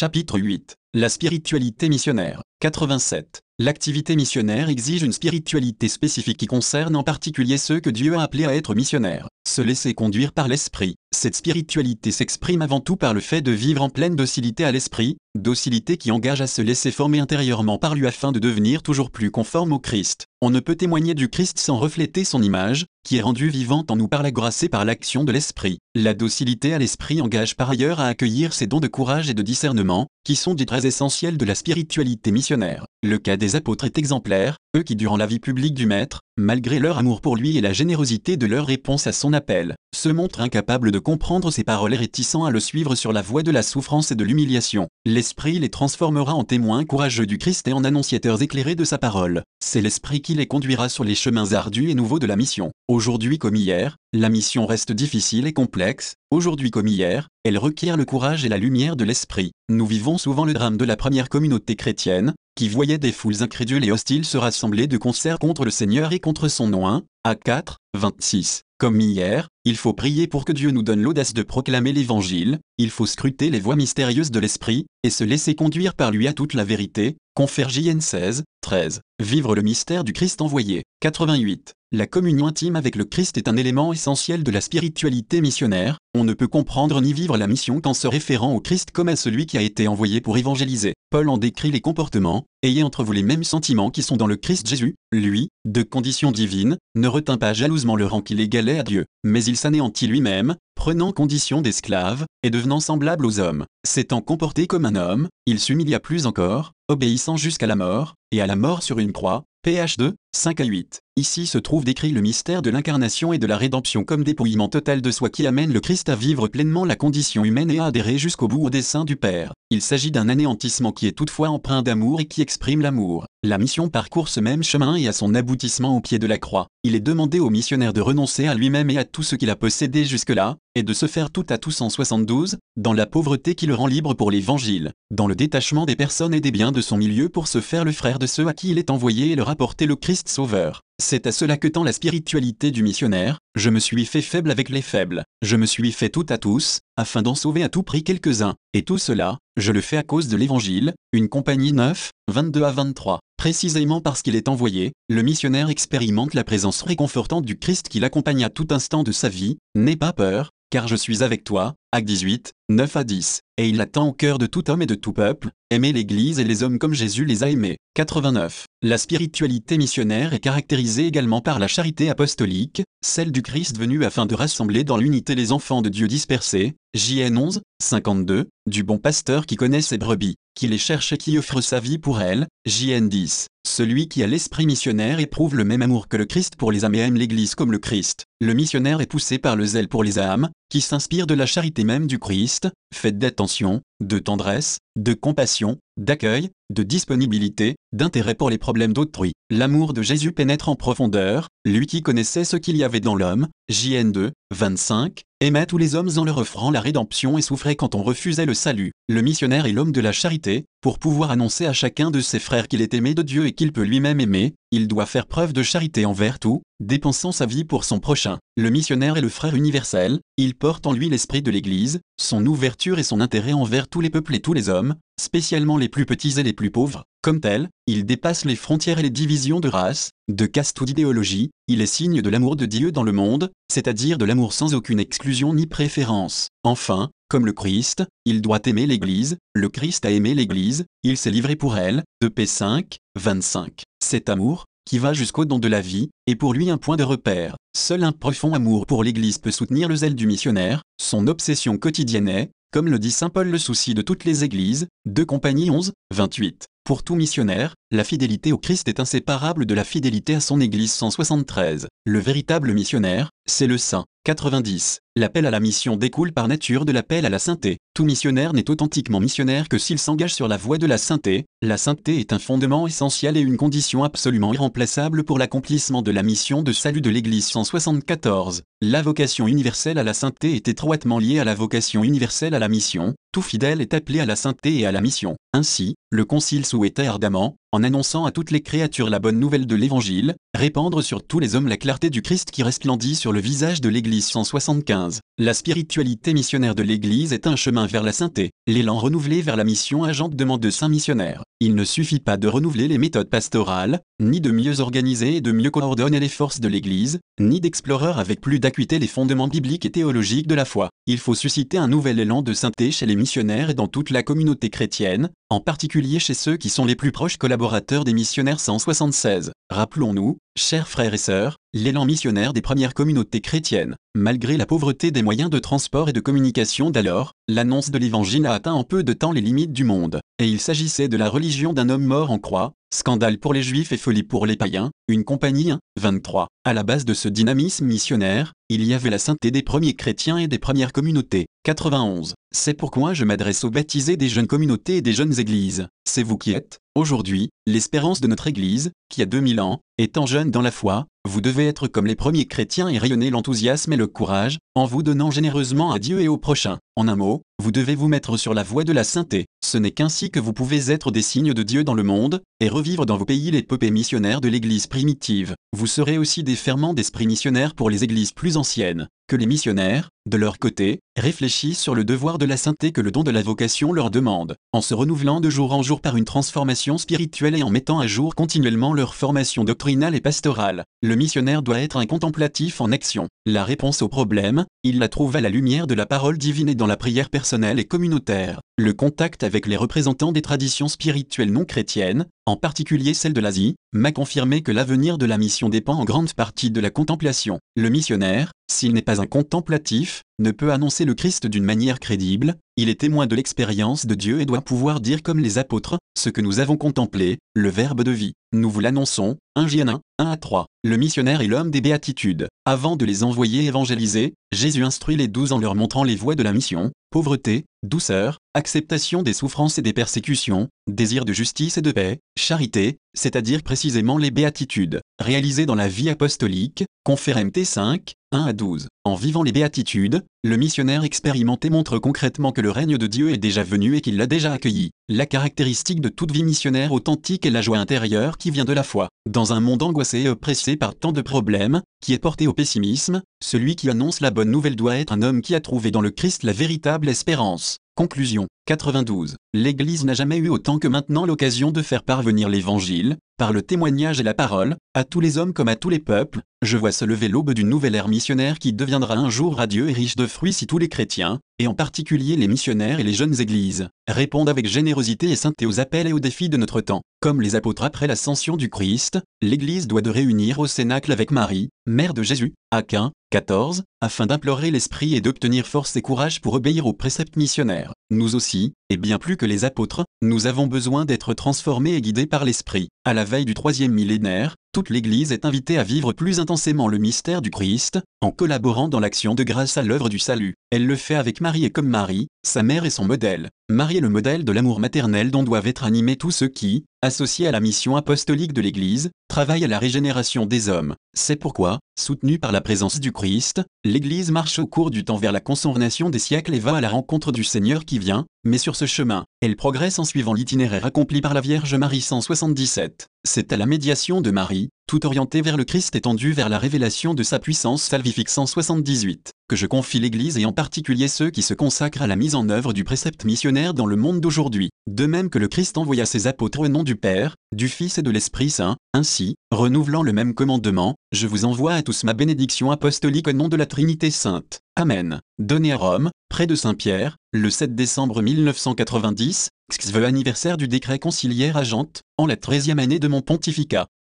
Chapitre 8. La spiritualité missionnaire. 87. L'activité missionnaire exige une spiritualité spécifique qui concerne en particulier ceux que Dieu a appelés à être missionnaires. Se laisser conduire par l'Esprit. Cette spiritualité s'exprime avant tout par le fait de vivre en pleine docilité à l'Esprit, docilité qui engage à se laisser former intérieurement par lui afin de devenir toujours plus conforme au Christ. On ne peut témoigner du Christ sans refléter son image, qui est rendue vivante en nous par la grâce et par l'action de l'Esprit. La docilité à l'Esprit engage par ailleurs à accueillir ces dons de courage et de discernement, qui sont des traits essentiels de la spiritualité missionnaire. Le cas des apôtres est exemplaire, eux qui durant la vie publique du Maître, malgré leur amour pour lui et la générosité de leur réponse à son appel, se montrent incapables de comprendre ses paroles et réticents à le suivre sur la voie de la souffrance et de l'humiliation. L'Esprit les transformera en témoins courageux du Christ et en annonciateurs éclairés de sa parole. C'est l'Esprit qui les conduira sur les chemins ardus et nouveaux de la mission. Aujourd'hui comme hier, la mission reste difficile et complexe, aujourd'hui comme hier, elle requiert le courage et la lumière de l'Esprit. Nous vivons souvent le drame de la première communauté chrétienne, qui voyait des foules incrédules et hostiles se rassembler de concert contre le Seigneur et contre son nom. à 4, 26. Comme hier, il faut prier pour que Dieu nous donne l'audace de proclamer l'Évangile, il faut scruter les voies mystérieuses de l'Esprit, et se laisser conduire par lui à toute la vérité, confère JN 16, 13. Vivre le mystère du Christ envoyé. 88. La communion intime avec le Christ est un élément essentiel de la spiritualité missionnaire, on ne peut comprendre ni vivre la mission qu'en se référant au Christ comme à celui qui a été envoyé pour évangéliser. Paul en décrit les comportements, ayez entre vous les mêmes sentiments qui sont dans le Christ Jésus, lui, de condition divine, ne retint pas jalousement le rang qu'il égalait à Dieu, mais il s'anéantit lui-même, prenant condition d'esclave, et devenant semblable aux hommes. S'étant comporté comme un homme, il s'humilia plus encore, obéissant jusqu'à la mort, et à la mort sur une croix, ph 2, 5 à 8. Ici se trouve décrit le mystère de l'incarnation et de la rédemption comme dépouillement total de soi qui amène le Christ à vivre pleinement la condition humaine et à adhérer jusqu'au bout au dessein du Père. Il s'agit d'un anéantissement qui est toutefois empreint d'amour et qui exprime l'amour. La mission parcourt ce même chemin et à son aboutissement au pied de la croix. Il est demandé au missionnaire de renoncer à lui-même et à tout ce qu'il a possédé jusque-là, et de se faire tout à tous en 72, dans la pauvreté qui le rend libre pour l'évangile, dans le détachement des personnes et des biens de son milieu pour se faire le frère de ceux à qui il est envoyé et leur apporter le Christ sauveur. C'est à cela que tend la spiritualité du missionnaire, je me suis fait faible avec les faibles, je me suis fait tout à tous, afin d'en sauver à tout prix quelques-uns, et tout cela, je le fais à cause de l'Évangile, une compagnie 9, 22 à 23. Précisément parce qu'il est envoyé, le missionnaire expérimente la présence réconfortante du Christ qui l'accompagne à tout instant de sa vie, n'aie pas peur, car je suis avec toi, Acte 18, 9 à 10. Et il attend au cœur de tout homme et de tout peuple, aimer l'Église et les hommes comme Jésus les a aimés. 89. La spiritualité missionnaire est caractérisée également par la charité apostolique, celle du Christ venu afin de rassembler dans l'unité les enfants de Dieu dispersés. JN 11, 52, du bon pasteur qui connaît ses brebis, qui les cherche et qui offre sa vie pour elles. JN 10. Celui qui a l'esprit missionnaire éprouve le même amour que le Christ pour les âmes et aime l'Église comme le Christ. Le missionnaire est poussé par le zèle pour les âmes, qui s'inspire de la charité même du Christ, faite d'attention, de tendresse, de compassion, d'accueil, de disponibilité, d'intérêt pour les problèmes d'autrui. L'amour de Jésus pénètre en profondeur, lui qui connaissait ce qu'il y avait dans l'homme, JN 2, 25, aimait tous les hommes en leur offrant la rédemption et souffrait quand on refusait le salut. Le missionnaire est l'homme de la charité, pour pouvoir annoncer à chacun de ses frères qu'il est aimé de Dieu et qu'il peut lui-même aimer, il doit faire preuve de charité envers tout, dépensant sa vie pour son prochain. Le missionnaire est le frère universel, il porte en lui l'esprit de l'Église, son ouverture et son intérêt envers tous les peuples et tous les hommes, spécialement les plus petits et les plus pauvres. Comme tel, il dépasse les frontières et les divisions de race, de caste ou d'idéologie, il est signe de l'amour de Dieu dans le monde, c'est-à-dire de l'amour sans aucune exclusion ni préférence. Enfin, comme le Christ, il doit aimer l'Église, le Christ a aimé l'Église, il s'est livré pour elle, de P5, 25. Cet amour, qui va jusqu'au don de la vie, est pour lui un point de repère. Seul un profond amour pour l'Église peut soutenir le zèle du missionnaire, son obsession quotidienne est, comme le dit Saint Paul le souci de toutes les églises, de Compagnie 11, 28. Pour tout missionnaire, la fidélité au Christ est inséparable de la fidélité à son Église 173. Le véritable missionnaire, c'est le saint. 90. L'appel à la mission découle par nature de l'appel à la sainteté. Tout missionnaire n'est authentiquement missionnaire que s'il s'engage sur la voie de la sainteté. La sainteté est un fondement essentiel et une condition absolument irremplaçable pour l'accomplissement de la mission de salut de l'Église 174. La vocation universelle à la sainteté est étroitement liée à la vocation universelle à la mission. Tout fidèle est appelé à la sainteté et à la mission. Ainsi, le Concile souhaitait ardemment, en annonçant à toutes les créatures la bonne nouvelle de l'Évangile, répandre sur tous les hommes la clarté du Christ qui resplendit sur le visage de l'Église 175. La spiritualité missionnaire de l'Église est un chemin vers la sainteté. L'élan renouvelé vers la mission agente demande de saints missionnaires. Il ne suffit pas de renouveler les méthodes pastorales, ni de mieux organiser et de mieux coordonner les forces de l'Église, ni d'explorer avec plus d'acuité les fondements bibliques et théologiques de la foi. Il faut susciter un nouvel élan de sainteté chez les missionnaires et dans toute la communauté chrétienne, en particulier chez ceux qui sont les plus proches collaborateurs des missionnaires 176. Rappelons-nous, chers frères et sœurs, l'élan missionnaire des premières communautés chrétiennes. Malgré la pauvreté des moyens de transport et de communication d'alors, l'annonce de l'Évangile a atteint en peu de temps les limites du monde, et il s'agissait de la religion d'un homme mort en croix, scandale pour les juifs et folie pour les païens, une compagnie 1, 23. À la base de ce dynamisme missionnaire, il y avait la sainteté des premiers chrétiens et des premières communautés. 91. C'est pourquoi je m'adresse aux baptisés des jeunes communautés et des jeunes églises. C'est vous qui êtes, aujourd'hui, l'espérance de notre Église, qui a 2000 ans, étant jeune dans la foi, vous devez être comme les premiers chrétiens et rayonner l'enthousiasme et le courage, en vous donnant généreusement à Dieu et au prochain. En un mot, vous devez vous mettre sur la voie de la sainteté. Ce n'est qu'ainsi que vous pouvez être des signes de Dieu dans le monde, et revivre dans vos pays l'épopée missionnaire de l'Église primitive. Vous serez aussi des ferments d'esprit missionnaire pour les églises plus anciennes que les missionnaires, de leur côté, réfléchissent sur le devoir de la sainteté que le don de la vocation leur demande, en se renouvelant de jour en jour par une transformation spirituelle et en mettant à jour continuellement leur formation doctrinale et pastorale. Le missionnaire doit être un contemplatif en action. La réponse au problème, il la trouve à la lumière de la parole divine et dans la prière personnelle et communautaire. Le contact avec les représentants des traditions spirituelles non chrétiennes, en particulier celle de l'Asie, m'a confirmé que l'avenir de la mission dépend en grande partie de la contemplation. Le missionnaire, s'il n'est pas un contemplatif, ne peut annoncer le Christ d'une manière crédible, il est témoin de l'expérience de Dieu et doit pouvoir dire comme les apôtres, ce que nous avons contemplé, le Verbe de vie. Nous vous l'annonçons, 1 Gien 1, 1 à 3. Le missionnaire est l'homme des béatitudes. Avant de les envoyer évangéliser, Jésus instruit les douze en leur montrant les voies de la mission, pauvreté, douceur, acceptation des souffrances et des persécutions, désir de justice et de paix, charité, c'est-à-dire précisément les béatitudes, réalisées dans la vie apostolique, confère MT 5, 1 à 12. En vivant les béatitudes, le missionnaire expérimenté montre concrètement que le règne de Dieu est déjà venu et qu'il l'a déjà accueilli. La caractéristique de toute vie missionnaire authentique est la joie intérieure qui vient de la foi. Dans un monde angoissé et oppressé par tant de problèmes, qui est porté au pessimisme, celui qui annonce la bonne nouvelle doit être un homme qui a trouvé dans le Christ la véritable espérance. Conclusion 92. L'Église n'a jamais eu autant que maintenant l'occasion de faire parvenir l'Évangile, par le témoignage et la parole, à tous les hommes comme à tous les peuples, je vois se lever l'aube d'une nouvelle ère missionnaire qui deviendra un jour radieux et riche de fruits si tous les chrétiens, et en particulier les missionnaires et les jeunes églises, répondent avec générosité et sainteté aux appels et aux défis de notre temps. Comme les apôtres après l'ascension du Christ, l'Église doit de réunir au Cénacle avec Marie, mère de Jésus, Aquin, 14, afin d'implorer l'Esprit et d'obtenir force et courage pour obéir aux préceptes missionnaires. Nous aussi, et bien plus que les apôtres, nous avons besoin d'être transformés et guidés par l'Esprit. À la veille du troisième millénaire, toute l'Église est invitée à vivre plus intensément le mystère du Christ, en collaborant dans l'action de grâce à l'œuvre du salut. Elle le fait avec Marie et comme Marie, sa mère et son modèle. Marie est le modèle de l'amour maternel dont doivent être animés tous ceux qui, associés à la mission apostolique de l'Église, travaillent à la régénération des hommes. C'est pourquoi, soutenue par la présence du Christ, l'Église marche au cours du temps vers la consommation des siècles et va à la rencontre du Seigneur qui vient, mais sur ce chemin, elle progresse en suivant l'itinéraire accompli par la Vierge Marie 177. C'est à la médiation de Marie, tout orienté vers le Christ étendu vers la révélation de sa puissance salvifique 178, que je confie l'Église et en particulier ceux qui se consacrent à la mise en œuvre du précepte missionnaire dans le monde d'aujourd'hui. De même que le Christ envoya ses apôtres au nom du Père, du Fils et de l'Esprit Saint, ainsi, renouvelant le même commandement, je vous envoie à tous ma bénédiction apostolique au nom de la Trinité Sainte. Amen. Donné à Rome, près de Saint-Pierre, le 7 décembre 1990, XV anniversaire du décret conciliaire à Gentes, en la treizième année de mon pontificat.